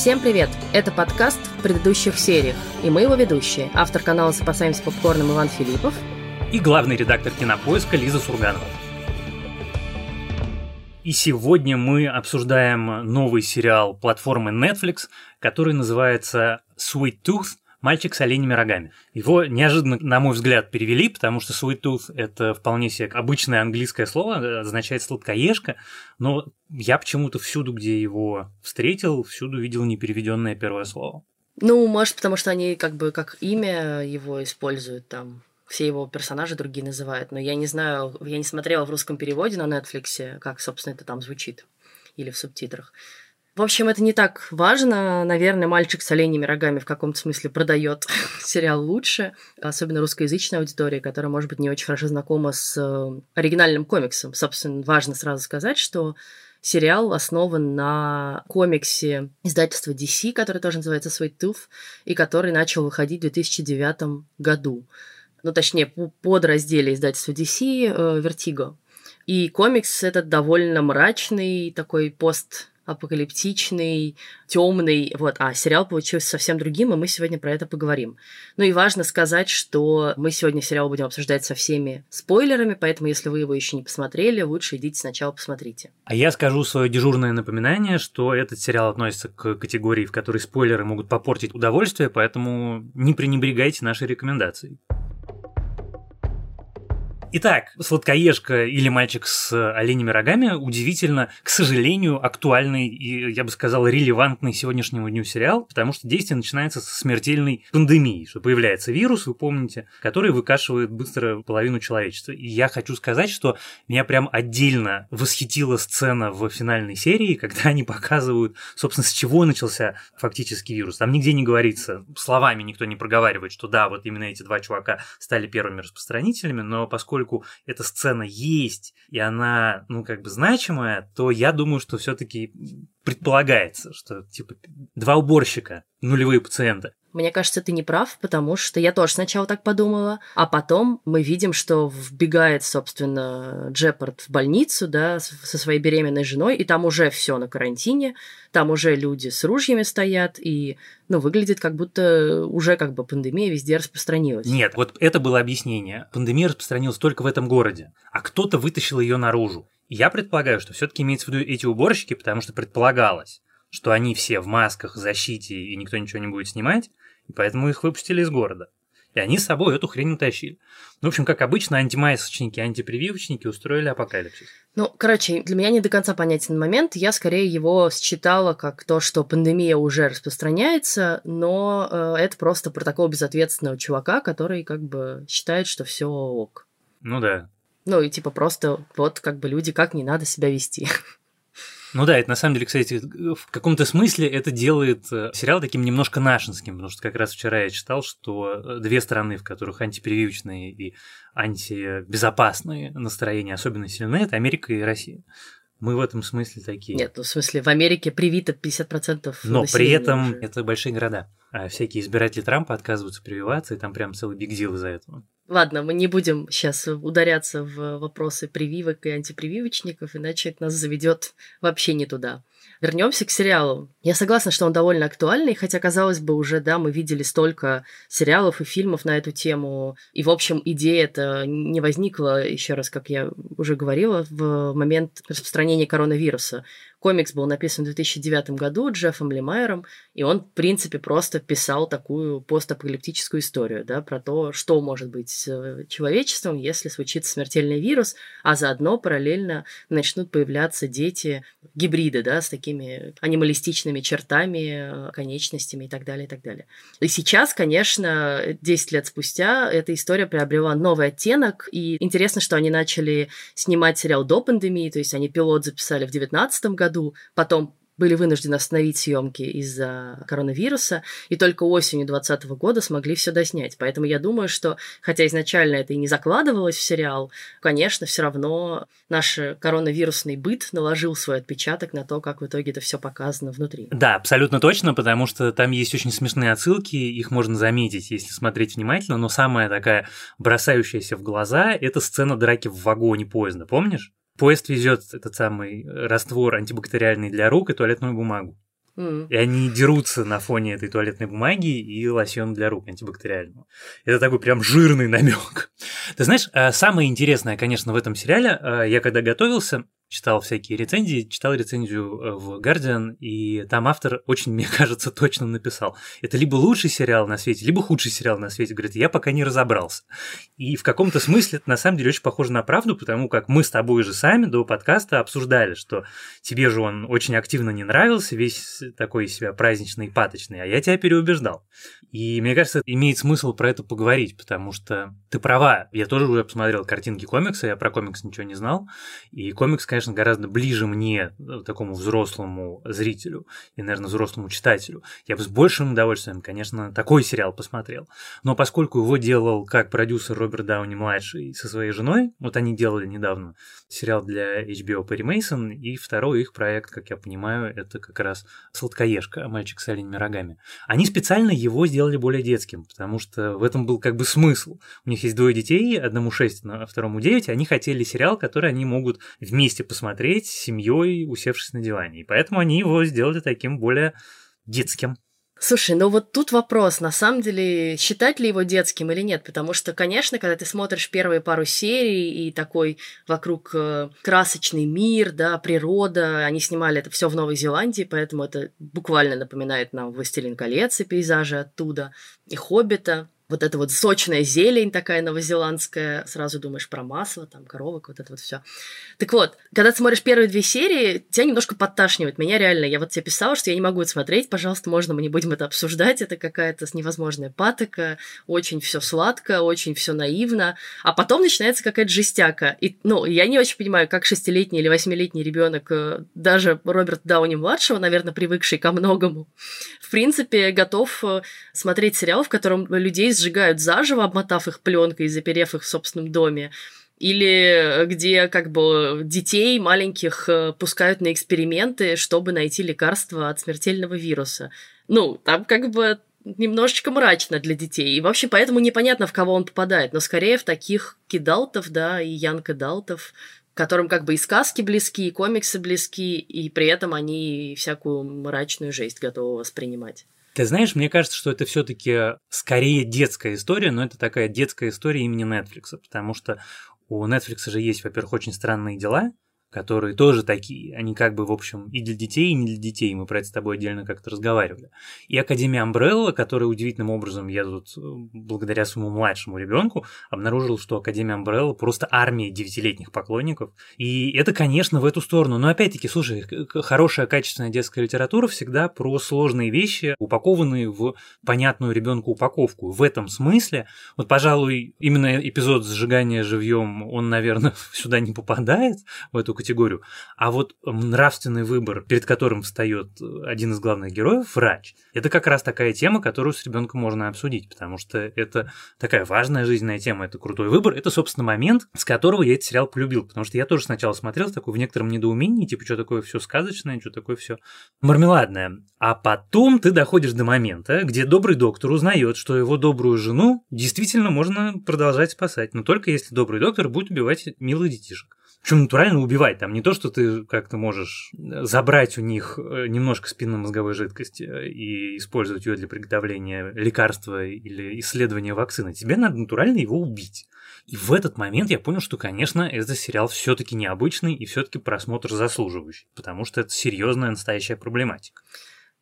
Всем привет! Это подкаст в предыдущих сериях, и мы его ведущие. Автор канала «Запасаемся попкорном» Иван Филиппов и главный редактор кинопоиска Лиза Сурганова. И сегодня мы обсуждаем новый сериал платформы Netflix, который называется Sweet Tooth «Мальчик с оленями рогами». Его неожиданно, на мой взгляд, перевели, потому что sweet tooth – это вполне себе обычное английское слово, означает сладкоежка, но я почему-то всюду, где его встретил, всюду видел непереведенное первое слово. Ну, может, потому что они как бы как имя его используют там. Все его персонажи другие называют, но я не знаю, я не смотрела в русском переводе на Netflix, как, собственно, это там звучит или в субтитрах. В общем, это не так важно. Наверное, мальчик с оленями рогами в каком-то смысле продает сериал лучше, особенно русскоязычная аудитория, которая, может быть, не очень хорошо знакома с э, оригинальным комиксом. Собственно, важно сразу сказать, что сериал основан на комиксе издательства DC, который тоже называется Sweet Tooth, и который начал выходить в 2009 году. Ну, точнее, под разделе издательства DC э, Vertigo. И комикс этот довольно мрачный, такой пост апокалиптичный, темный, вот, а сериал получился совсем другим, и мы сегодня про это поговорим. Ну и важно сказать, что мы сегодня сериал будем обсуждать со всеми спойлерами, поэтому если вы его еще не посмотрели, лучше идите сначала посмотрите. А я скажу свое дежурное напоминание, что этот сериал относится к категории, в которой спойлеры могут попортить удовольствие, поэтому не пренебрегайте нашей рекомендацией. Итак, «Сладкоежка» или «Мальчик с оленями рогами» удивительно, к сожалению, актуальный и, я бы сказал, релевантный сегодняшнему дню сериал, потому что действие начинается со смертельной пандемии, что появляется вирус, вы помните, который выкашивает быстро половину человечества. И я хочу сказать, что меня прям отдельно восхитила сцена в финальной серии, когда они показывают, собственно, с чего начался фактически вирус. Там нигде не говорится, словами никто не проговаривает, что да, вот именно эти два чувака стали первыми распространителями, но поскольку поскольку эта сцена есть, и она, ну, как бы значимая, то я думаю, что все-таки предполагается, что, типа, два уборщика, нулевые пациенты. Мне кажется, ты не прав, потому что я тоже сначала так подумала, а потом мы видим, что вбегает, собственно, Джепард в больницу, да, со своей беременной женой, и там уже все на карантине, там уже люди с ружьями стоят, и, ну, выглядит как будто уже как бы пандемия везде распространилась. Нет, вот это было объяснение. Пандемия распространилась только в этом городе, а кто-то вытащил ее наружу. Я предполагаю, что все-таки имеется в виду эти уборщики, потому что предполагалось, что они все в масках, защите, и никто ничего не будет снимать, и поэтому их выпустили из города. И они с собой эту хрень утащили. Ну, в общем, как обычно, антимайсочники, антипрививочники устроили апокалипсис. Ну, короче, для меня не до конца понятен момент. Я скорее его считала как то, что пандемия уже распространяется, но э, это просто протокол безответственного чувака, который как бы считает, что все ок. Ну да. Ну и типа просто вот как бы люди как не надо себя вести. Ну да, это на самом деле, кстати, в каком-то смысле это делает э, сериал таким немножко нашинским, потому что как раз вчера я читал, что э, две страны, в которых антипрививочные и антибезопасные настроения особенно сильны, это Америка и Россия. Мы в этом смысле такие. Нет, ну в смысле, в Америке привито 50% Но при этом уже. это большие города. А всякие избиратели Трампа отказываются прививаться, и там прям целый биг дил из-за этого. Ладно, мы не будем сейчас ударяться в вопросы прививок и антипрививочников, иначе это нас заведет вообще не туда. Вернемся к сериалу. Я согласна, что он довольно актуальный, хотя, казалось бы, уже, да, мы видели столько сериалов и фильмов на эту тему. И, в общем, идея эта не возникла, еще раз, как я уже говорила, в момент распространения коронавируса. Комикс был написан в 2009 году Джеффом Лемайером, и он, в принципе, просто писал такую постапокалиптическую историю, да, про то, что может быть с человечеством, если случится смертельный вирус, а заодно параллельно начнут появляться дети, гибриды, да, с такими анималистичными чертами, конечностями и так далее, и так далее. И сейчас, конечно, 10 лет спустя эта история приобрела новый оттенок, и интересно, что они начали снимать сериал до пандемии, то есть они пилот записали в 2019 году, году, потом были вынуждены остановить съемки из-за коронавируса, и только осенью 2020 года смогли все доснять. Поэтому я думаю, что, хотя изначально это и не закладывалось в сериал, конечно, все равно наш коронавирусный быт наложил свой отпечаток на то, как в итоге это все показано внутри. Да, абсолютно точно, потому что там есть очень смешные отсылки, их можно заметить, если смотреть внимательно, но самая такая бросающаяся в глаза – это сцена драки в вагоне поезда, помнишь? Поезд везет этот самый раствор антибактериальный для рук и туалетную бумагу. Mm. И они дерутся на фоне этой туалетной бумаги и лосьон для рук антибактериального. Это такой прям жирный намек. Ты знаешь, э, самое интересное, конечно, в этом сериале, э, я когда готовился, читал всякие рецензии, читал рецензию э, в Guardian, и там автор очень, мне кажется, точно написал. Это либо лучший сериал на свете, либо худший сериал на свете. Говорит, я пока не разобрался. И в каком-то смысле это на самом деле очень похоже на правду, потому как мы с тобой же сами до подкаста обсуждали, что тебе же он очень активно не нравился, весь такой из себя праздничный и паточный, а я тебя переубеждал. И мне кажется, имеет смысл про это поговорить, потому что ты права. Я тоже уже посмотрел картинки комикса, я про комикс ничего не знал. И комикс, конечно, гораздо ближе мне, э, такому взрослому зрителю и, наверное, взрослому читателю. Я бы с большим удовольствием, конечно, такой сериал посмотрел. Но поскольку его делал как продюсер Роберт Дауни-младший со своей женой, вот они делали недавно сериал для HBO Перри Мейсон, и второй их проект, как я понимаю, это как раз «Сладкоежка», «Мальчик с оленями рогами». Они специально его сделали более детским, потому что в этом был как бы смысл. У них есть двое детей, одному 6, а второму 9, они хотели сериал, который они могут вместе посмотреть с семьей, усевшись на диване. И поэтому они его сделали таким более детским. Слушай, ну вот тут вопрос, на самом деле, считать ли его детским или нет, потому что, конечно, когда ты смотришь первые пару серий и такой вокруг э, красочный мир, да, природа, они снимали это все в Новой Зеландии, поэтому это буквально напоминает нам «Властелин колец» и пейзажи оттуда, и «Хоббита», вот эта вот сочная зелень такая новозеландская, сразу думаешь про масло, там, коровок, вот это вот все. Так вот, когда ты смотришь первые две серии, тебя немножко подташнивает. Меня реально, я вот тебе писала, что я не могу это смотреть, пожалуйста, можно мы не будем это обсуждать, это какая-то невозможная патока, очень все сладко, очень все наивно, а потом начинается какая-то жестяка. И, ну, я не очень понимаю, как шестилетний или восьмилетний ребенок, э, даже Роберт Дауни-младшего, наверное, привыкший ко многому, в принципе, готов э, смотреть сериал, в котором людей сжигают заживо, обмотав их пленкой и заперев их в собственном доме, или где как бы детей маленьких э, пускают на эксперименты, чтобы найти лекарство от смертельного вируса. Ну, там как бы немножечко мрачно для детей. И вообще поэтому непонятно, в кого он попадает. Но скорее в таких кидалтов, да, и янкадалтов, которым как бы и сказки близки, и комиксы близки, и при этом они всякую мрачную жесть готовы воспринимать. Ты знаешь, мне кажется, что это все-таки скорее детская история, но это такая детская история имени Netflix, потому что у Netflix же есть, во-первых, очень странные дела, которые тоже такие. Они как бы, в общем, и для детей, и не для детей. Мы про это с тобой отдельно как-то разговаривали. И Академия Umbrella, которая удивительным образом, я тут э, благодаря своему младшему ребенку обнаружил, что Академия Umbrella просто армия девятилетних поклонников. И это, конечно, в эту сторону. Но опять-таки, слушай, хорошая качественная детская литература всегда про сложные вещи, упакованные в понятную ребенку упаковку. В этом смысле, вот, пожалуй, именно эпизод сжигания живьем, он, наверное, сюда не попадает, в эту категорию. А вот нравственный выбор, перед которым встает один из главных героев, врач, это как раз такая тема, которую с ребенком можно обсудить, потому что это такая важная жизненная тема, это крутой выбор. Это, собственно, момент, с которого я этот сериал полюбил, потому что я тоже сначала смотрел такой в некотором недоумении, типа, что такое все сказочное, что такое все мармеладное. А потом ты доходишь до момента, где добрый доктор узнает, что его добрую жену действительно можно продолжать спасать, но только если добрый доктор будет убивать милых детишек. Причем натурально убивать. Там не то, что ты как-то можешь забрать у них э, немножко спинномозговой жидкости э, и использовать ее для приготовления лекарства или исследования вакцины. Тебе надо натурально его убить. И в этот момент я понял, что, конечно, этот сериал все-таки необычный и все-таки просмотр заслуживающий, потому что это серьезная настоящая проблематика.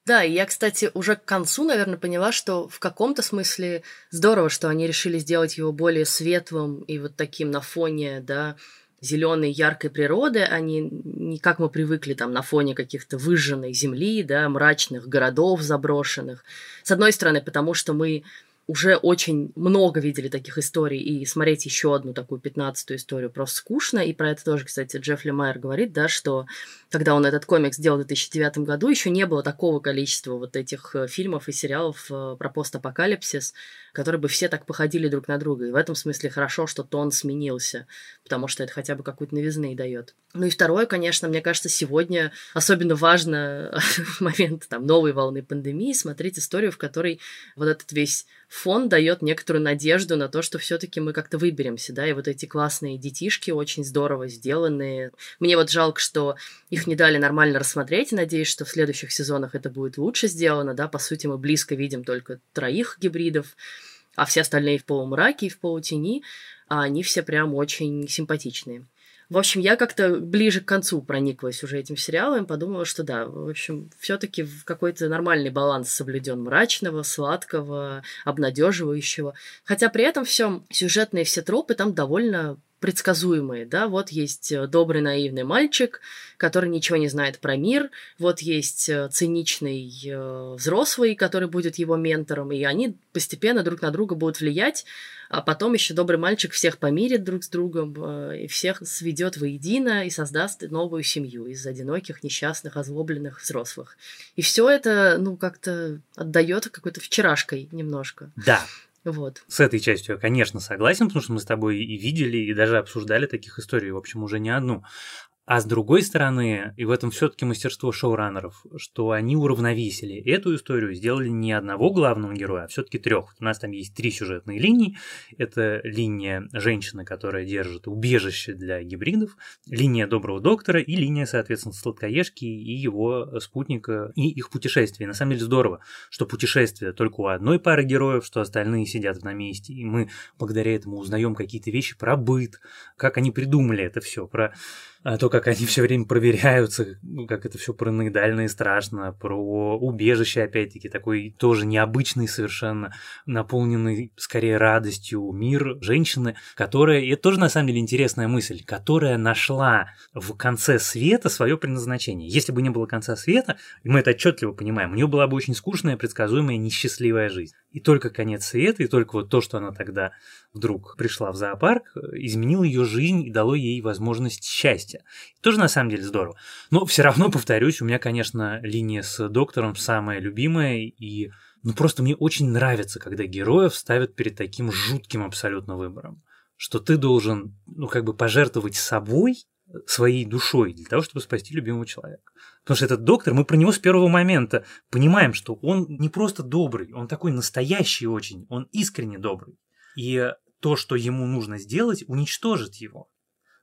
Да, и я, кстати, уже к концу, наверное, поняла, что в каком-то смысле здорово, что они решили сделать его более светлым и вот таким на фоне, да, зеленой яркой природы, а не, не как мы привыкли там на фоне каких-то выжженной земли, да, мрачных городов заброшенных. С одной стороны, потому что мы уже очень много видели таких историй, и смотреть еще одну такую пятнадцатую историю просто скучно, и про это тоже, кстати, Джефф Майер говорит, да, что когда он этот комикс сделал в 2009 году, еще не было такого количества вот этих э, фильмов и сериалов э, про постапокалипсис, которые бы все так походили друг на друга, и в этом смысле хорошо, что тон сменился, потому что это хотя бы какую-то новизны дает. Ну и второе, конечно, мне кажется, сегодня особенно важно в момент там, новой волны пандемии смотреть историю, в которой вот этот весь фон дает некоторую надежду на то, что все-таки мы как-то выберемся, да, и вот эти классные детишки очень здорово сделанные. Мне вот жалко, что их не дали нормально рассмотреть, надеюсь, что в следующих сезонах это будет лучше сделано, да, по сути мы близко видим только троих гибридов, а все остальные в полумраке и в полутени, а они все прям очень симпатичные. В общем, я как-то ближе к концу прониклась уже этим сериалом, подумала, что да, в общем, все-таки какой-то нормальный баланс соблюден мрачного, сладкого, обнадеживающего. Хотя при этом всем сюжетные все тропы там довольно предсказуемые, да, вот есть э, добрый наивный мальчик, который ничего не знает про мир, вот есть э, циничный э, взрослый, который будет его ментором, и они постепенно друг на друга будут влиять, а потом еще добрый мальчик всех помирит друг с другом и всех сведет воедино и создаст новую семью из одиноких, несчастных, озлобленных взрослых. И все это, ну, как-то отдает какой-то вчерашкой немножко. Да, вот. С этой частью я, конечно, согласен, потому что мы с тобой и видели, и даже обсуждали таких историй, в общем, уже не одну. А с другой стороны, и в этом все-таки мастерство шоураннеров, что они уравновесили эту историю, сделали не одного главного героя, а все-таки трех. У нас там есть три сюжетные линии. Это линия женщины, которая держит убежище для гибридов, линия доброго доктора и линия, соответственно, сладкоежки и его спутника и их путешествия. на самом деле здорово, что путешествие только у одной пары героев, что остальные сидят на месте, и мы благодаря этому узнаем какие-то вещи про быт, как они придумали это все, про а то, как они все время проверяются, ну, как это все параноидально и страшно, про убежище, опять-таки, такой тоже необычный совершенно, наполненный скорее радостью мир женщины, которая, и это тоже на самом деле интересная мысль, которая нашла в конце света свое предназначение. Если бы не было конца света, и мы это отчетливо понимаем, у нее была бы очень скучная, предсказуемая, несчастливая жизнь. И только конец света, и только вот то, что она тогда вдруг пришла в зоопарк, изменил ее жизнь и дало ей возможность счастья. Тоже на самом деле здорово. Но все равно, повторюсь, у меня, конечно, линия с доктором самая любимая, и ну просто мне очень нравится, когда героев ставят перед таким жутким абсолютно выбором, что ты должен, ну как бы пожертвовать собой, своей душой для того, чтобы спасти любимого человека. Потому что этот доктор, мы про него с первого момента понимаем, что он не просто добрый, он такой настоящий очень, он искренне добрый. И то, что ему нужно сделать, уничтожит его.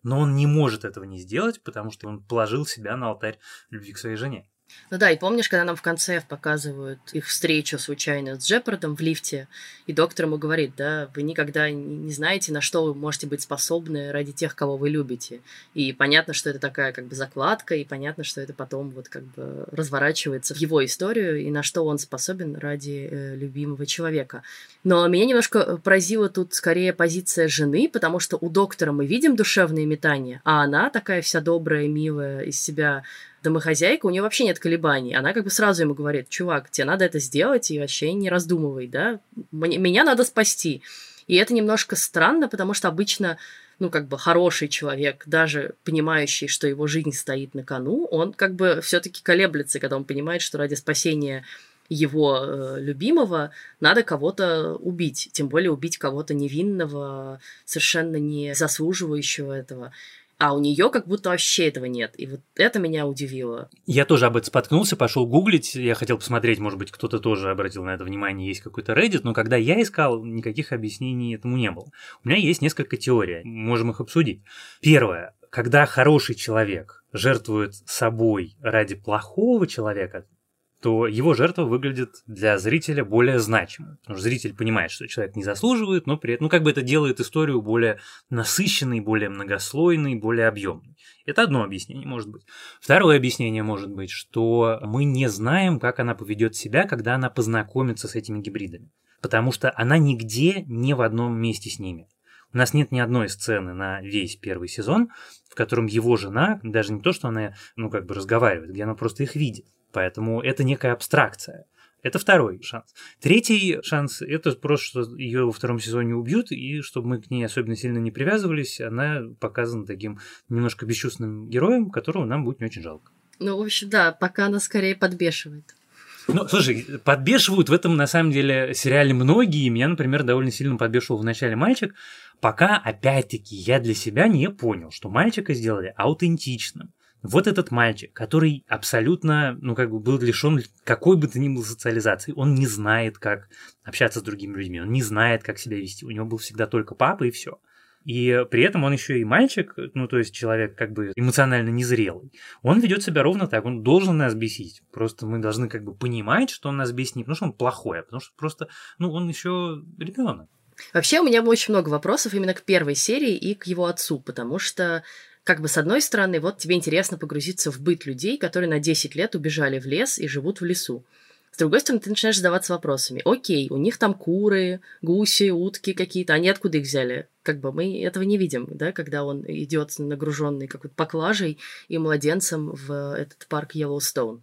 Но он не может этого не сделать, потому что он положил себя на алтарь любви к своей жене. Ну да, и помнишь, когда нам в конце показывают их встречу случайно с Джепардом в лифте, и доктор ему говорит, да, вы никогда не знаете, на что вы можете быть способны ради тех, кого вы любите. И понятно, что это такая как бы закладка, и понятно, что это потом вот как бы разворачивается в его историю, и на что он способен ради э, любимого человека. Но меня немножко поразила тут скорее позиция жены, потому что у доктора мы видим душевные метания, а она такая вся добрая, милая, из себя домохозяйка, у нее вообще нет колебаний. Она как бы сразу ему говорит, чувак, тебе надо это сделать, и вообще не раздумывай, да, Мне, меня надо спасти. И это немножко странно, потому что обычно, ну, как бы хороший человек, даже понимающий, что его жизнь стоит на кону, он как бы все-таки колеблется, когда он понимает, что ради спасения его э, любимого надо кого-то убить, тем более убить кого-то невинного, совершенно не заслуживающего этого а у нее как будто вообще этого нет. И вот это меня удивило. Я тоже об этом споткнулся, пошел гуглить. Я хотел посмотреть, может быть, кто-то тоже обратил на это внимание, есть какой-то Reddit, но когда я искал, никаких объяснений этому не было. У меня есть несколько теорий, можем их обсудить. Первое. Когда хороший человек жертвует собой ради плохого человека, то его жертва выглядит для зрителя более значимой. Потому что зритель понимает, что человек не заслуживает, но при этом, ну, как бы это делает историю более насыщенной, более многослойной, более объемной. Это одно объяснение может быть. Второе объяснение может быть, что мы не знаем, как она поведет себя, когда она познакомится с этими гибридами. Потому что она нигде не в одном месте с ними. У нас нет ни одной сцены на весь первый сезон, в котором его жена, даже не то, что она, ну, как бы разговаривает, где она просто их видит. Поэтому это некая абстракция. Это второй шанс. Третий шанс – это просто, что ее во втором сезоне убьют, и чтобы мы к ней особенно сильно не привязывались, она показана таким немножко бесчувственным героем, которого нам будет не очень жалко. Ну, в общем, да, пока она скорее подбешивает. Ну, слушай, подбешивают в этом, на самом деле, сериале многие. Меня, например, довольно сильно подбешивал в начале мальчик. Пока, опять-таки, я для себя не понял, что мальчика сделали аутентичным. Вот этот мальчик, который абсолютно, ну, как бы был лишен какой бы то ни было социализации, он не знает, как общаться с другими людьми, он не знает, как себя вести. У него был всегда только папа и все. И при этом он еще и мальчик, ну, то есть человек как бы эмоционально незрелый. Он ведет себя ровно так, он должен нас бесить. Просто мы должны как бы понимать, что он нас бесит не потому, что он плохой, а потому что просто, ну, он еще ребенок. Вообще у меня очень много вопросов именно к первой серии и к его отцу, потому что как бы с одной стороны, вот тебе интересно погрузиться в быт людей, которые на 10 лет убежали в лес и живут в лесу. С другой стороны, ты начинаешь задаваться вопросами. Окей, у них там куры, гуси, утки какие-то, они откуда их взяли? Как бы мы этого не видим, да, когда он идет нагруженный какой-то поклажей и младенцем в этот парк Йеллоустоун.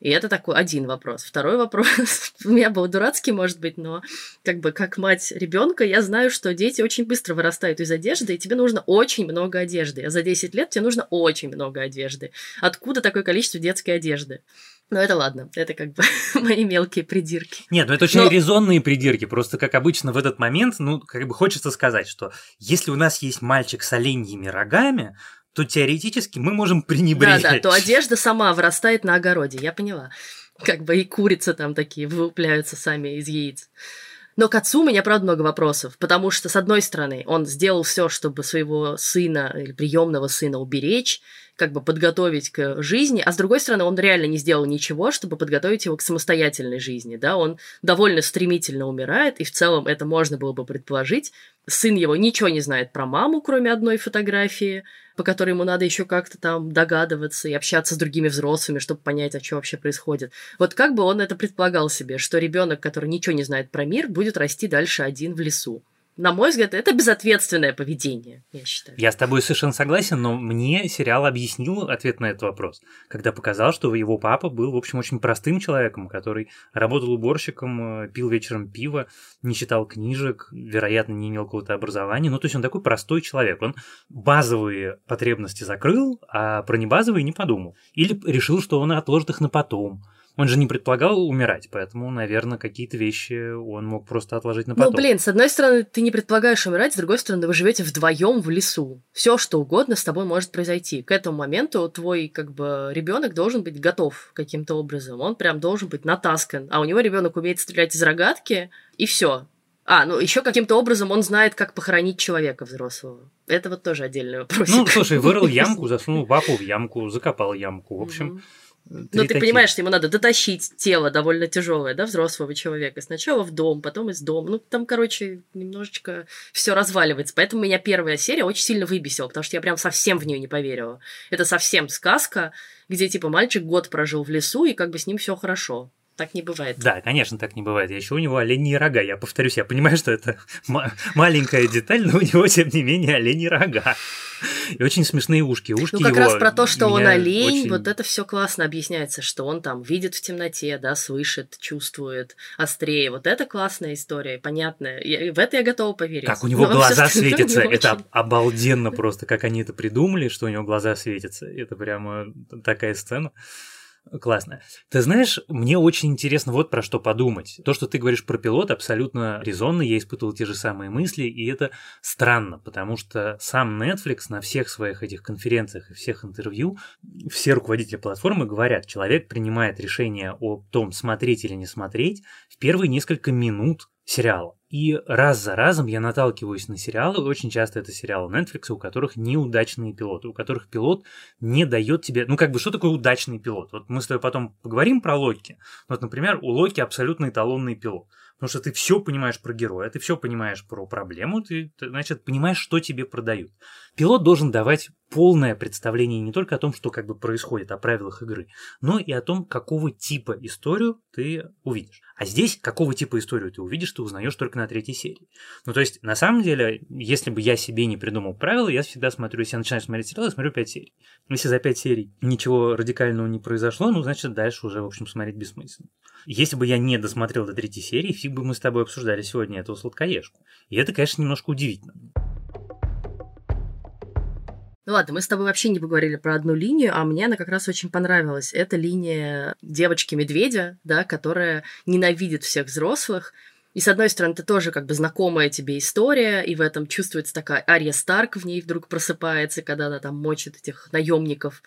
И это такой один вопрос. Второй вопрос у меня был дурацкий, может быть, но как бы как мать ребенка я знаю, что дети очень быстро вырастают из одежды, и тебе нужно очень много одежды. А за 10 лет тебе нужно очень много одежды. Откуда такое количество детской одежды? Ну, это ладно, это как бы мои мелкие придирки. Нет, ну это очень Но... резонные придирки, просто как обычно в этот момент, ну, как бы хочется сказать, что если у нас есть мальчик с оленьими рогами, то теоретически мы можем пренебрегать. Да, да, то одежда сама вырастает на огороде, я поняла. Как бы и курицы там такие вылупляются сами из яиц. Но к отцу у меня, правда, много вопросов, потому что, с одной стороны, он сделал все, чтобы своего сына или приемного сына уберечь, как бы подготовить к жизни, а с другой стороны, он реально не сделал ничего, чтобы подготовить его к самостоятельной жизни, да, он довольно стремительно умирает, и в целом это можно было бы предположить. Сын его ничего не знает про маму, кроме одной фотографии, по которой ему надо еще как-то там догадываться и общаться с другими взрослыми, чтобы понять, а что вообще происходит. Вот как бы он это предполагал себе, что ребенок, который ничего не знает про мир, будет расти дальше один в лесу на мой взгляд, это безответственное поведение, я считаю. Я с тобой совершенно согласен, но мне сериал объяснил ответ на этот вопрос, когда показал, что его папа был, в общем, очень простым человеком, который работал уборщиком, э, пил вечером пиво, не читал книжек, вероятно, не имел какого-то образования. Ну, то есть он такой простой человек. Он базовые потребности закрыл, а про небазовые не подумал. Или решил, что он отложит их на потом. Он же не предполагал умирать, поэтому, наверное, какие-то вещи он мог просто отложить на ну, потом. Ну, блин, с одной стороны, ты не предполагаешь умирать, с другой стороны, вы живете вдвоем в лесу. Все, что угодно с тобой может произойти. К этому моменту твой, как бы, ребенок должен быть готов каким-то образом. Он прям должен быть натаскан. А у него ребенок умеет стрелять из рогатки, и все. А, ну еще каким-то образом он знает, как похоронить человека взрослого. Это вот тоже отдельный вопрос. Ну, слушай, вырыл ямку, засунул папу в ямку, закопал ямку. В общем, mm-hmm ну, ты таких. понимаешь, что ему надо дотащить тело довольно тяжелое, да, взрослого человека. Сначала в дом, потом из дома. Ну, там, короче, немножечко все разваливается. Поэтому меня первая серия очень сильно выбесила, потому что я прям совсем в нее не поверила. Это совсем сказка, где, типа, мальчик год прожил в лесу, и как бы с ним все хорошо. Так не бывает. Да, конечно, так не бывает. Еще у него оленьи рога. Я повторюсь, я понимаю, что это маленькая деталь, но у него, тем не менее, оленьи рога. И очень смешные ушки. Ушки ну, как раз про то, что он олень, очень... вот это все классно объясняется, что он там видит в темноте, да, слышит, чувствует острее. Вот это классная история, понятная. Я, в это я готова поверить. Как у него но глаза светятся. Это очень... обалденно просто, как они это придумали, что у него глаза светятся. Это прямо такая сцена. Классно. Ты знаешь, мне очень интересно вот про что подумать. То, что ты говоришь про пилот, абсолютно резонно. Я испытывал те же самые мысли, и это странно, потому что сам Netflix на всех своих этих конференциях и всех интервью, все руководители платформы говорят, человек принимает решение о том, смотреть или не смотреть в первые несколько минут сериала. И раз за разом я наталкиваюсь на сериалы, очень часто это сериалы Netflix, у которых неудачные пилоты, у которых пилот не дает тебе... Ну, как бы, что такое удачный пилот? Вот мы с тобой потом поговорим про Локи. Вот, например, у Локи абсолютно эталонный пилот. Потому что ты все понимаешь про героя, ты все понимаешь про проблему, ты, ты, значит, понимаешь, что тебе продают. Пилот должен давать полное представление не только о том, что как бы происходит, о правилах игры, но и о том, какого типа историю ты увидишь. А здесь какого типа историю ты увидишь, ты узнаешь только на третьей серии. Ну, то есть, на самом деле, если бы я себе не придумал правила, я всегда смотрю, если я начинаю смотреть сериал, я смотрю 5 серий. Если за 5 серий ничего радикального не произошло, ну, значит, дальше уже, в общем, смотреть бессмысленно. Если бы я не досмотрел до третьей серии, фиг бы мы с тобой обсуждали сегодня эту сладкоежку. И это, конечно, немножко удивительно. Ну ладно, мы с тобой вообще не поговорили про одну линию, а мне она как раз очень понравилась. Это линия девочки-медведя, да, которая ненавидит всех взрослых. И с одной стороны, это тоже как бы знакомая тебе история, и в этом чувствуется такая Ария Старк в ней вдруг просыпается, когда она там мочит этих наемников.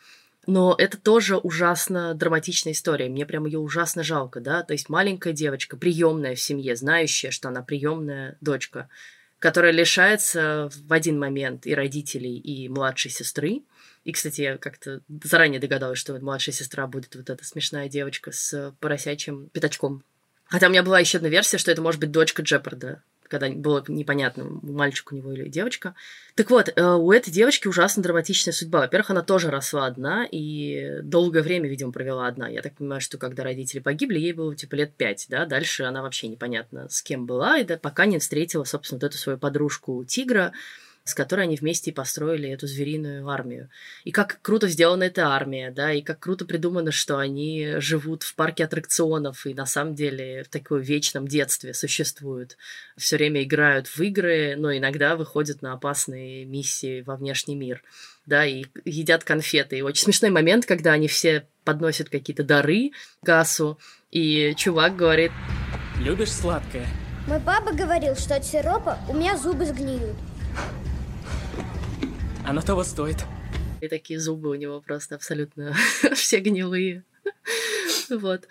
Но это тоже ужасно драматичная история. Мне прям ее ужасно жалко, да. То есть маленькая девочка, приемная в семье, знающая, что она приемная дочка, которая лишается в один момент и родителей, и младшей сестры. И, кстати, я как-то заранее догадалась, что вот младшая сестра будет вот эта смешная девочка с поросячьим пятачком. Хотя у меня была еще одна версия, что это может быть дочка Джепарда когда было непонятно, мальчик у него или девочка. Так вот, э, у этой девочки ужасно драматичная судьба. Во-первых, она тоже росла одна и долгое время, видимо, провела одна. Я так понимаю, что когда родители погибли, ей было типа лет пять, да, дальше она вообще непонятно с кем была, и да, пока не встретила, собственно, вот эту свою подружку Тигра, с которой они вместе и построили эту звериную армию. И как круто сделана эта армия, да, и как круто придумано, что они живут в парке аттракционов и на самом деле в таком вечном детстве существуют. Все время играют в игры, но иногда выходят на опасные миссии во внешний мир да, и едят конфеты. И очень смешной момент, когда они все подносят какие-то дары Гасу, и чувак говорит... Любишь сладкое? Мой папа говорил, что от сиропа у меня зубы сгниют. Оно того стоит. И такие зубы у него просто абсолютно все гнилые. вот.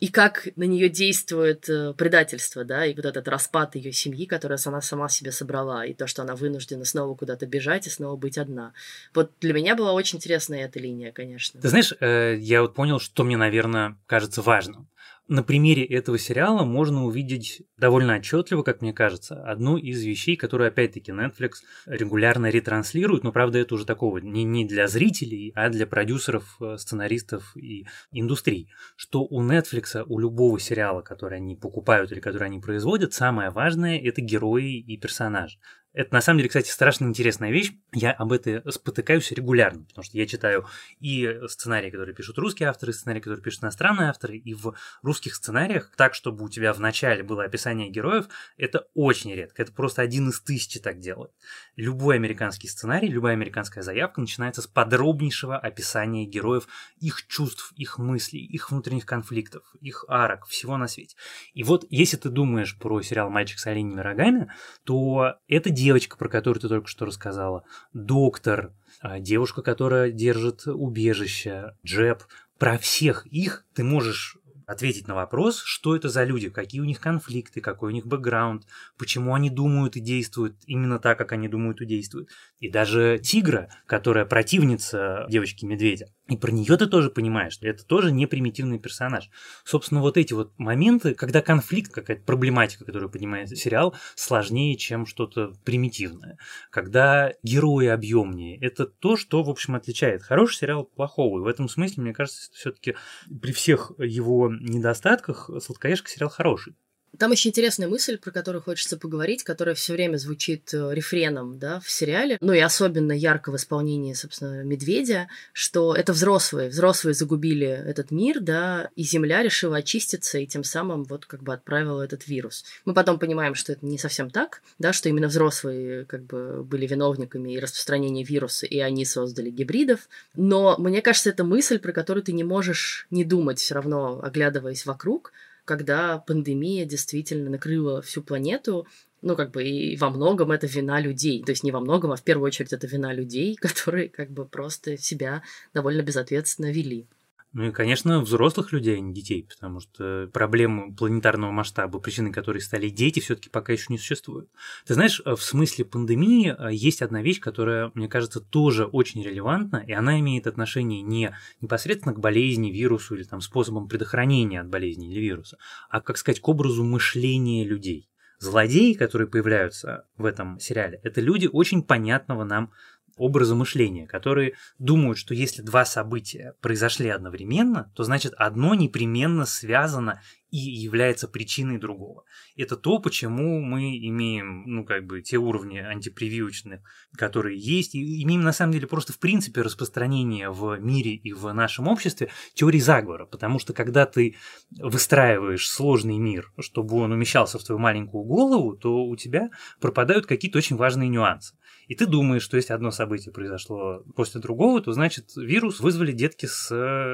И как на нее действует э, предательство, да, и вот этот распад ее семьи, которую она сама себе собрала, и то, что она вынуждена снова куда-то бежать и снова быть одна. Вот для меня была очень интересная эта линия, конечно. Ты знаешь, э, я вот понял, что мне, наверное, кажется важным на примере этого сериала можно увидеть довольно отчетливо, как мне кажется, одну из вещей, которую, опять-таки, Netflix регулярно ретранслирует, но, правда, это уже такого не, не для зрителей, а для продюсеров, э, сценаристов и индустрий, что у Netflix, у любого сериала, который они покупают или который они производят, самое важное – это герои и персонажи. Это на самом деле, кстати, страшно интересная вещь. Я об этом спотыкаюсь регулярно, потому что я читаю и сценарии, которые пишут русские авторы, и сценарии, которые пишут иностранные авторы, и в русских сценариях так, чтобы у тебя в начале было описание героев, это очень редко. Это просто один из тысячи так делает. Любой американский сценарий, любая американская заявка начинается с подробнейшего описания героев, их чувств, их мыслей, их внутренних конфликтов, их арок, всего на свете. И вот если ты думаешь про сериал «Мальчик с оленями рогами», то это дело девочка, про которую ты только что рассказала, доктор, а, девушка, которая держит убежище, Джеб. Про всех их ты можешь ответить на вопрос, что это за люди, какие у них конфликты, какой у них бэкграунд, почему они думают и действуют именно так, как они думают и действуют. И даже тигра, которая противница девочки-медведя, и про нее ты тоже понимаешь, это тоже не примитивный персонаж. Собственно, вот эти вот моменты, когда конфликт, какая-то проблематика, которую поднимает сериал, сложнее, чем что-то примитивное. Когда герои объемнее, это то, что, в общем, отличает хороший сериал от плохого. И в этом смысле, мне кажется, все-таки при всех его недостатках «Сладкоежка» сериал хороший. Там еще интересная мысль, про которую хочется поговорить, которая все время звучит э, рефреном да, в сериале, ну и особенно ярко в исполнении, собственно, Медведя, что это взрослые. Взрослые загубили этот мир, да, и Земля решила очиститься и тем самым вот как бы отправила этот вирус. Мы потом понимаем, что это не совсем так, да, что именно взрослые как бы были виновниками и распространения вируса, и они создали гибридов. Но мне кажется, это мысль, про которую ты не можешь не думать все равно, оглядываясь вокруг, когда пандемия действительно накрыла всю планету, ну, как бы, и во многом это вина людей. То есть не во многом, а в первую очередь это вина людей, которые как бы просто себя довольно безответственно вели. Ну и, конечно, взрослых людей, а не детей, потому что проблемы планетарного масштаба, причиной которой стали дети, все-таки пока еще не существуют. Ты знаешь, в смысле пандемии э, есть одна вещь, которая, мне кажется, тоже очень релевантна, и она имеет отношение не непосредственно к болезни, вирусу или там способам предохранения от болезни или вируса, а, как сказать, к образу мышления людей. Злодеи, которые появляются в этом сериале, это люди очень понятного нам образа мышления, которые думают, что если два события произошли одновременно, то значит одно непременно связано и является причиной другого. Это то, почему мы имеем, ну, как бы, те уровни антипрививочных, которые есть, и имеем, на самом деле, просто в принципе распространение в мире и в нашем обществе теории заговора, потому что когда ты выстраиваешь сложный мир, чтобы он умещался в твою маленькую голову, то у тебя пропадают какие-то очень важные нюансы. И ты думаешь, что если одно событие произошло после другого, то значит вирус вызвали детки с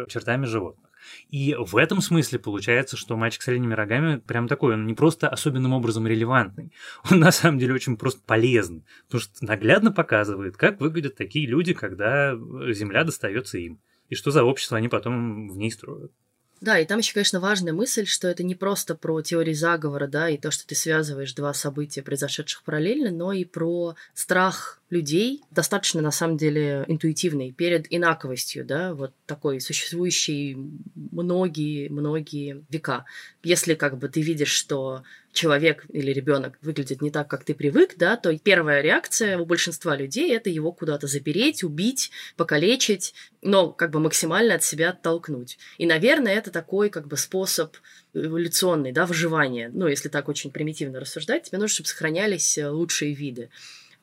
чертами животных. И в этом смысле получается, что мальчик с оленями рогами прям такой, он не просто особенным образом релевантный, он на самом деле очень просто полезный, потому что наглядно показывает, как выглядят такие люди, когда земля достается им, и что за общество они потом в ней строят. Да, и там еще, конечно, важная мысль, что это не просто про теории заговора, да, и то, что ты связываешь два события, произошедших параллельно, но и про страх людей, достаточно, на самом деле, интуитивный, перед инаковостью, да, вот такой, существующей многие-многие века. Если как бы ты видишь, что человек или ребенок выглядит не так, как ты привык, да, то первая реакция у большинства людей это его куда-то запереть, убить, покалечить, но как бы максимально от себя оттолкнуть. И, наверное, это такой как бы способ эволюционный, да, выживания. Ну, если так очень примитивно рассуждать, тебе нужно, чтобы сохранялись лучшие виды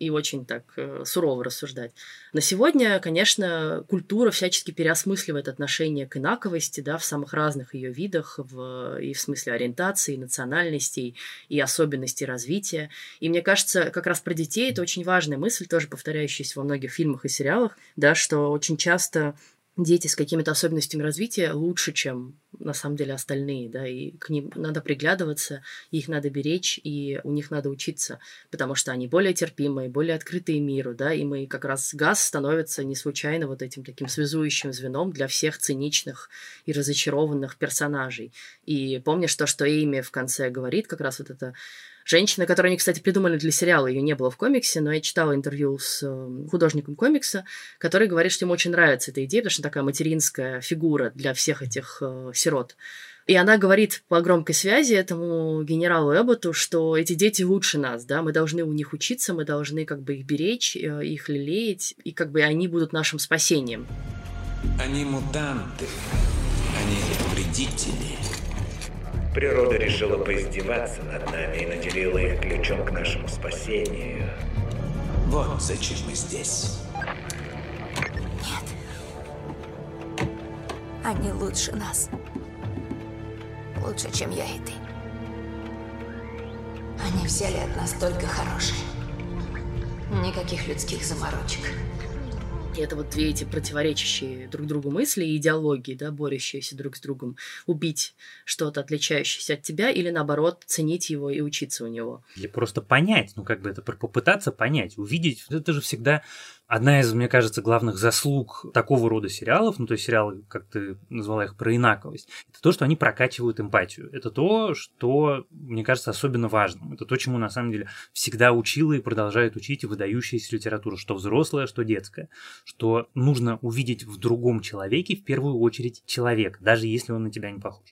и очень так э, сурово рассуждать. На сегодня, конечно, культура всячески переосмысливает отношение к инаковости, да, в самых разных ее видах, в, и в смысле ориентации, национальностей, и особенностей развития. И мне кажется, как раз про детей это очень важная мысль, тоже повторяющаяся во многих фильмах и сериалах, да, что очень часто дети с какими-то особенностями развития лучше, чем на самом деле остальные, да, и к ним надо приглядываться, их надо беречь, и у них надо учиться, потому что они более терпимые, более открытые миру, да, и мы как раз газ становится не случайно вот этим таким связующим звеном для всех циничных и разочарованных персонажей. И помнишь то, что Эйми в конце говорит, как раз вот это Женщина, которую они, кстати, придумали для сериала, ее не было в комиксе, но я читала интервью с эм, художником комикса, который говорит, что ему очень нравится эта идея, потому что такая материнская фигура для всех этих э, сирот. И она говорит по громкой связи этому генералу Эбботу, что эти дети лучше нас, да, мы должны у них учиться, мы должны как бы их беречь, э, их лелеять, и как бы они будут нашим спасением. Они мутанты, они вредители. Природа решила поиздеваться над нами и наделила их ключом к нашему спасению. Вот зачем мы здесь. Нет. Они лучше нас. Лучше, чем я и ты. Они взяли от нас только хорошее. Никаких людских заморочек. Это вот две эти противоречащие друг другу мысли и идеологии, да, борющиеся друг с другом. Убить что-то, отличающееся от тебя, или наоборот, ценить его и учиться у него. Или просто понять, ну как бы это попытаться понять, увидеть. Это же всегда одна из, мне кажется, главных заслуг такого рода сериалов, ну то есть сериалы, как ты назвала их, про инаковость, это то, что они прокачивают эмпатию. Это то, что, мне кажется, особенно важным. Это то, чему на самом деле всегда учила и продолжает учить выдающаяся литература, что взрослая, что детская. Что нужно увидеть в другом человеке в первую очередь человека, даже если он на тебя не похож.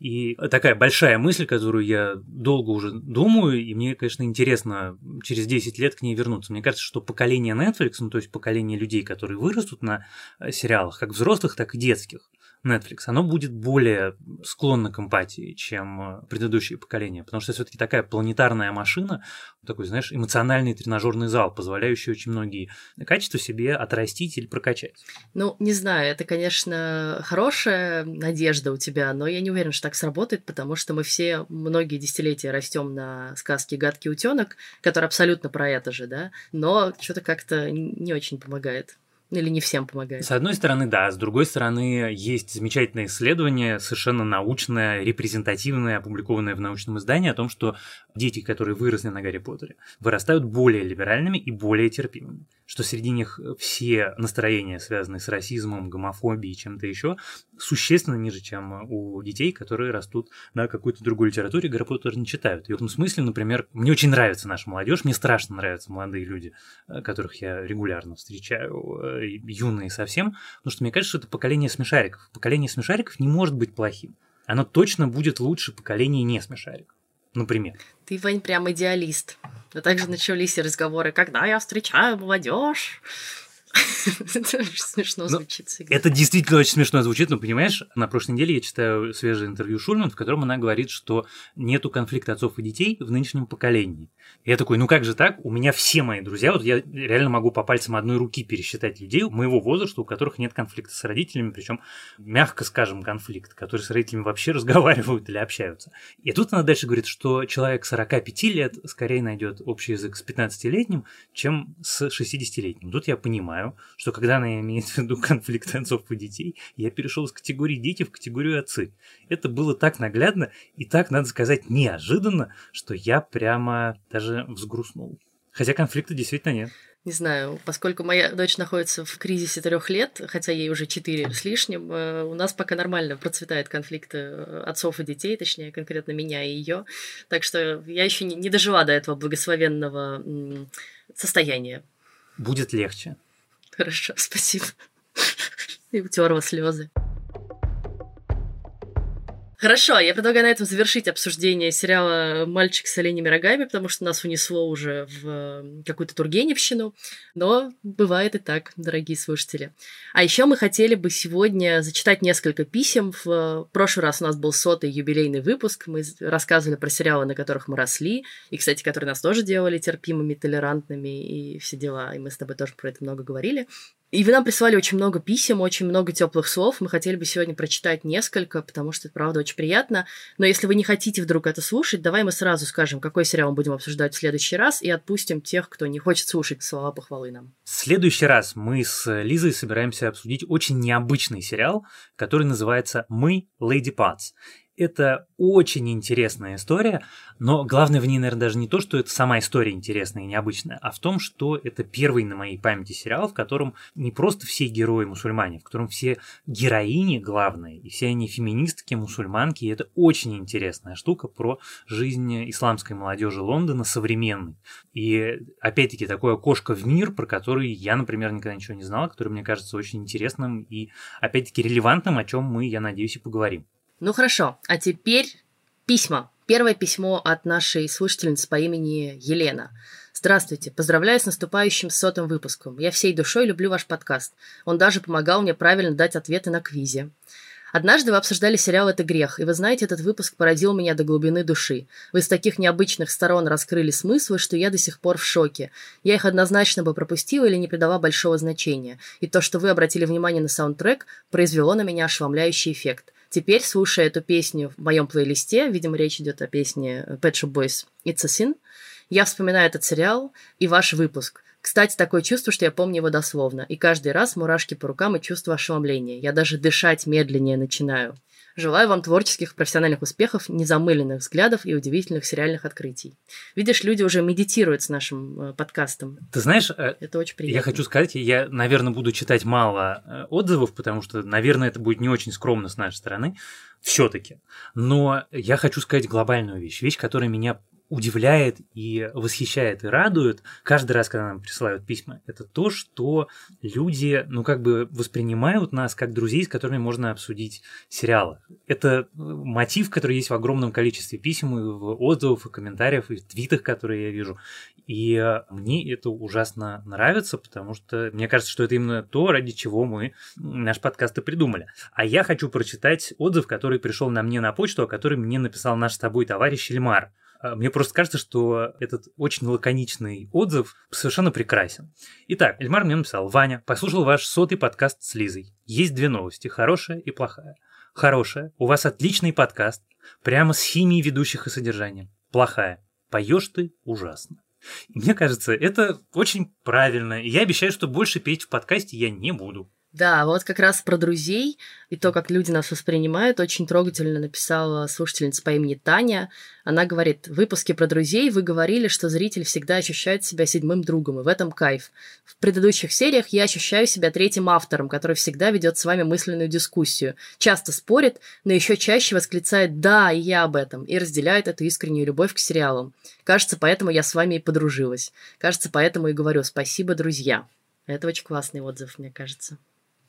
И такая большая мысль, которую я долго уже думаю, и мне, конечно, интересно через 10 лет к ней вернуться. Мне кажется, что поколение Netflix, ну то есть поколение людей, которые вырастут на э, сериалах, как взрослых, так и детских, Netflix, оно будет более склонно к эмпатии, чем э, предыдущие поколения, потому что все-таки такая планетарная машина, такой, знаешь, эмоциональный тренажерный зал, позволяющий очень многие качества себе отрастить или прокачать. Ну, не знаю, это, конечно, хорошая надежда у тебя, но я не уверен, что так сработает, потому что мы все многие десятилетия растем на сказке «Гадкий утенок», который абсолютно про это же, да, но что-то как-то не очень помогает. Или не всем помогает? С одной стороны, да. С другой стороны, есть замечательное исследование, совершенно научное, репрезентативное, опубликованное в научном издании о том, что дети, которые выросли на Гарри Поттере, вырастают более либеральными и более терпимыми. Что среди них все настроения, связанные с расизмом, гомофобией и чем-то еще, существенно ниже, чем у детей, которые растут на какой-то другой литературе, Гарри Поттер не читают. И в этом смысле, например, мне очень нравится наша молодежь, мне страшно нравятся молодые люди, которых я регулярно встречаю, юные совсем, потому что мне кажется, что это поколение смешариков. Поколение смешариков не может быть плохим. Оно точно будет лучше поколения не смешариков. Например. Ты, Вань, прям идеалист. А также начались разговоры, когда я встречаю молодежь, Это очень смешно Ну, звучит всегда. Это действительно очень смешно звучит, но понимаешь, на прошлой неделе я читаю свежее интервью Шульман, в котором она говорит, что нету конфликта отцов и детей в нынешнем поколении. Я такой, ну как же так? У меня все мои друзья, вот я реально могу по пальцам одной руки пересчитать людей моего возраста, у которых нет конфликта с родителями, причем мягко скажем конфликт, которые с родителями вообще разговаривают или общаются. И тут она дальше говорит, что человек 45 лет скорее найдет общий язык с 15-летним, чем с 60-летним. Тут я понимаю, что когда она имеет в виду конфликт отцов и детей, я перешел из категории дети в категорию отцы. Это было так наглядно и так, надо сказать, неожиданно, что я прямо даже взгрустнул. Хотя конфликта действительно нет. Не знаю, поскольку моя дочь находится в кризисе трех лет, хотя ей уже четыре с лишним, э, у нас пока нормально процветает конфликт э, отцов и детей, точнее, конкретно меня и ее. Так что я еще не дожила до этого благословенного состояния. Будет легче. Хорошо, спасибо. И утерла слезы. Хорошо, я предлагаю на этом завершить обсуждение сериала «Мальчик с оленями рогами», потому что нас унесло уже в э, какую-то Тургеневщину, но бывает и так, дорогие слушатели. А еще мы хотели бы сегодня зачитать несколько писем. В э, прошлый раз у нас был сотый юбилейный выпуск, мы рассказывали про сериалы, на которых мы росли, и, кстати, которые нас тоже делали терпимыми, толерантными и все дела, и мы с тобой тоже про это много говорили. И вы нам прислали очень много писем, очень много теплых слов. Мы хотели бы сегодня прочитать несколько, потому что это, правда, очень приятно. Но если вы не хотите вдруг это слушать, давай мы сразу скажем, какой сериал мы будем обсуждать в следующий раз, и отпустим тех, кто не хочет слушать слова похвалы нам. В следующий раз мы с Лизой собираемся обсудить очень необычный сериал, который называется «Мы, Леди Патс». Это очень интересная история, но главное в ней, наверное, даже не то, что это сама история интересная и необычная, а в том, что это первый на моей памяти сериал, в котором не просто все герои мусульмане, в котором все героини главные, и все они феминистки, мусульманки, и это очень интересная штука про жизнь исламской молодежи Лондона современной. И опять-таки такое окошко в мир, про который я, например, никогда ничего не знал, который мне кажется очень интересным и опять-таки релевантным, о чем мы, я надеюсь, и поговорим. Ну хорошо, а теперь письма. Первое письмо от нашей слушательницы по имени Елена. Здравствуйте, поздравляю с наступающим сотым выпуском. Я всей душой люблю ваш подкаст. Он даже помогал мне правильно дать ответы на квизе. Однажды вы обсуждали сериал «Это грех», и вы знаете, этот выпуск поразил меня до глубины души. Вы с таких необычных сторон раскрыли смыслы, что я до сих пор в шоке. Я их однозначно бы пропустила или не придала большого значения. И то, что вы обратили внимание на саундтрек, произвело на меня ошеломляющий эффект. Теперь, слушая эту песню в моем плейлисте, видимо, речь идет о песне Pet Shop Boys «It's a Sin», я вспоминаю этот сериал и ваш выпуск. Кстати, такое чувство, что я помню его дословно. И каждый раз мурашки по рукам и чувство ошеломления. Я даже дышать медленнее начинаю. Желаю вам творческих профессиональных успехов, незамыленных взглядов и удивительных сериальных открытий. Видишь, люди уже медитируют с нашим э, подкастом. Ты знаешь, э, Это очень приятно. я хочу сказать, я, наверное, буду читать мало э, отзывов, потому что, наверное, это будет не очень скромно с нашей стороны, все-таки. Но я хочу сказать глобальную вещь, вещь, которая меня удивляет и восхищает и радует каждый раз, когда нам присылают письма, это то, что люди, ну, как бы воспринимают нас как друзей, с которыми можно обсудить сериалы. Это э, мотив, который есть в огромном количестве писем, и в отзывах, и комментариях, и в твитах, которые я вижу. И э, мне это ужасно нравится, потому что мне кажется, что это именно то, ради чего мы наш подкаст и придумали. А я хочу прочитать отзыв, который пришел на мне на почту, о котором мне написал наш с тобой товарищ Эльмар. А, Мне просто кажется, что этот очень лаконичный отзыв совершенно прекрасен. Итак, Эльмар мне написал. Ваня, послушал ваш сотый подкаст с Лизой. Есть две новости, хорошая и плохая. Хорошая, у вас отличный подкаст, прямо с химией ведущих и содержанием. Плохая, поешь ты ужасно. Мне кажется, это очень правильно. Я обещаю, что больше петь в подкасте я не буду. Да, вот как раз про друзей и то, как люди нас воспринимают, очень трогательно написала слушательница по имени Таня. Она говорит, в выпуске про друзей вы говорили, что зритель всегда ощущает себя седьмым другом, и в этом кайф. В предыдущих сериях я ощущаю себя третьим автором, который всегда ведет с вами мысленную дискуссию, часто спорит, но еще чаще восклицает «да, и я об этом», и разделяет эту искреннюю любовь к сериалам. Кажется, поэтому я с вами и подружилась. Кажется, поэтому и говорю «спасибо, друзья». Это очень классный отзыв, мне кажется.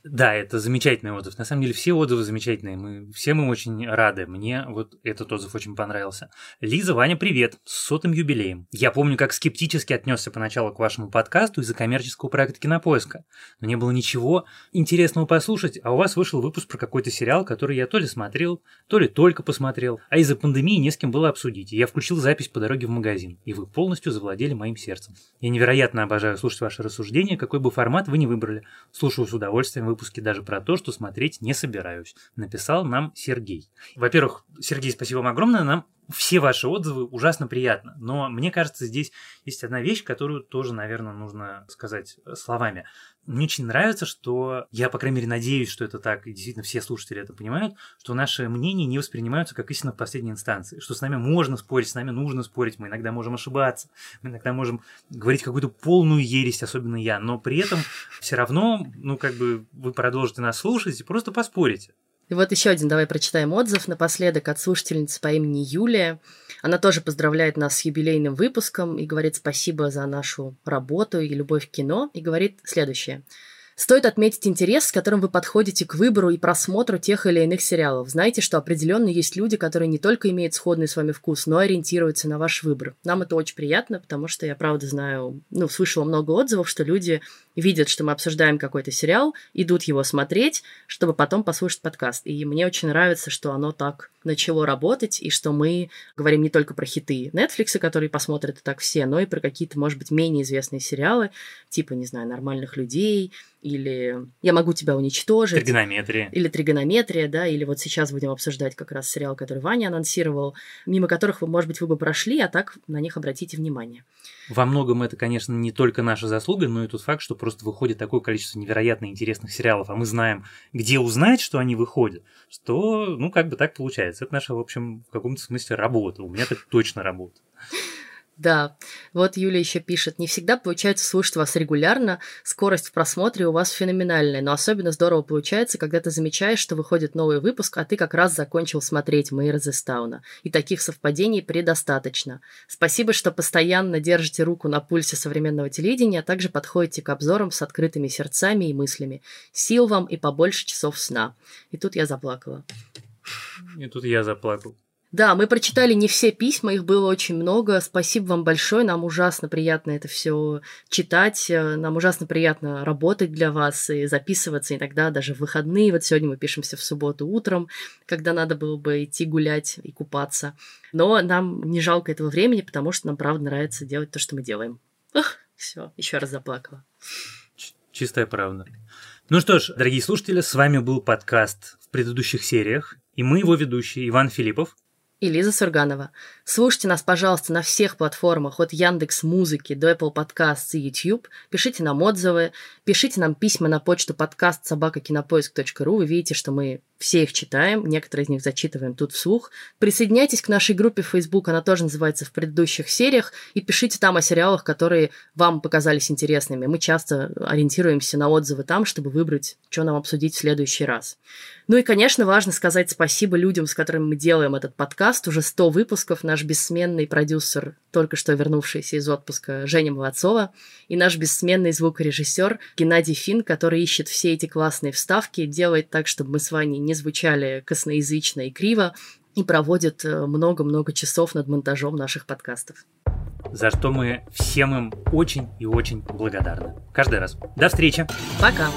Да, это замечательный отзыв. На самом деле все отзывы замечательные. Мы всем им очень рады. Мне вот этот отзыв очень понравился. Лиза, Ваня, привет. С сотым юбилеем. Я помню, как скептически отнесся поначалу к вашему подкасту из-за коммерческого проекта Кинопоиска. Но не было ничего интересного послушать, а у вас вышел выпуск про какой-то сериал, который я то ли смотрел, то ли только посмотрел, а из-за пандемии не с кем было обсудить. Я включил запись по дороге в магазин, и вы полностью завладели моим сердцем. Я невероятно обожаю слушать ваши рассуждения, какой бы формат вы ни выбрали. Слушаю с удовольствием выпуски даже про то, что смотреть не собираюсь. Написал нам Сергей. Во-первых, Сергей, спасибо вам огромное. Нам все ваши отзывы ужасно приятно. Но мне кажется, здесь есть одна вещь, которую тоже, наверное, нужно сказать словами. Мне очень нравится, что я, по крайней мере, надеюсь, что это так, и действительно все слушатели это понимают, что наши мнения не воспринимаются как истина в последней инстанции, что с нами можно спорить, с нами нужно спорить, мы иногда можем ошибаться, мы иногда можем говорить какую-то полную ересь, особенно я, но при этом все равно, ну, как бы вы продолжите нас слушать и просто поспорите. И вот еще один, давай прочитаем отзыв напоследок от слушательницы по имени Юлия. Она тоже поздравляет нас с юбилейным выпуском и говорит спасибо за нашу работу и любовь к кино, и говорит следующее. Стоит отметить интерес, с которым вы подходите к выбору и просмотру тех или иных сериалов. Знаете, что определенно есть люди, которые не только имеют сходный с вами вкус, но и ориентируются на ваш выбор. Нам это очень приятно, потому что я правда знаю, ну, слышала много отзывов, что люди видят, что мы обсуждаем какой-то сериал, идут его смотреть, чтобы потом послушать подкаст. И мне очень нравится, что оно так начало работать, и что мы говорим не только про хиты Netflix, которые посмотрят и так все, но и про какие-то, может быть, менее известные сериалы, типа, не знаю, «Нормальных людей», или «Я могу тебя уничтожить». Тригонометрия. Или «Тригонометрия», да, или вот сейчас будем обсуждать как раз сериал, который Ваня анонсировал, мимо которых, вы, может быть, вы бы прошли, а так на них обратите внимание. Во многом это, конечно, не только наша заслуга, но и тот факт, что просто выходит такое количество невероятно интересных сериалов, а мы знаем, где узнать, что они выходят, что, ну, как бы так получается. Это наша, в общем, в каком-то смысле работа. У меня так точно работа. Да, вот Юля еще пишет, не всегда получается слушать вас регулярно, скорость в просмотре у вас феноменальная, но особенно здорово получается, когда ты замечаешь, что выходит новый выпуск, а ты как раз закончил смотреть Мэйр Зестауна. И таких совпадений предостаточно. Спасибо, что постоянно держите руку на пульсе современного телевидения, а также подходите к обзорам с открытыми сердцами и мыслями. Сил вам и побольше часов сна. И тут я заплакала. И тут я заплакал. Да, мы прочитали не все письма, их было очень много. Спасибо вам большое. Нам ужасно приятно это все читать. Нам ужасно приятно работать для вас и записываться иногда даже в выходные. Вот сегодня мы пишемся в субботу утром, когда надо было бы идти гулять и купаться. Но нам не жалко этого времени, потому что нам правда нравится делать то, что мы делаем. Все, еще раз заплакала. Чистая правда. Ну что ж, дорогие слушатели, с вами был подкаст в предыдущих сериях, и мы его ведущие Иван Филиппов и Лиза Сурганова. Слушайте нас, пожалуйста, на всех платформах, от Яндекс Музыки до Apple Podcasts и YouTube. Пишите нам отзывы, пишите нам письма на почту подкаст собакакинопоиск.ру. Вы видите, что мы все их читаем, некоторые из них зачитываем тут вслух. Присоединяйтесь к нашей группе в Facebook, она тоже называется «В предыдущих сериях», и пишите там о сериалах, которые вам показались интересными. Мы часто ориентируемся на отзывы там, чтобы выбрать, что нам обсудить в следующий раз. Ну и, конечно, важно сказать спасибо людям, с которыми мы делаем этот подкаст. Уже 100 выпусков. Наш бессменный продюсер, только что вернувшийся из отпуска, Женя Молодцова, и наш бессменный звукорежиссер Геннадий Фин, который ищет все эти классные вставки, делает так, чтобы мы с вами не звучали косноязычно и криво, и проводит э, много-много часов над монтажом наших подкастов. За что мы всем им очень и очень благодарны. Каждый раз. До встречи. Пока.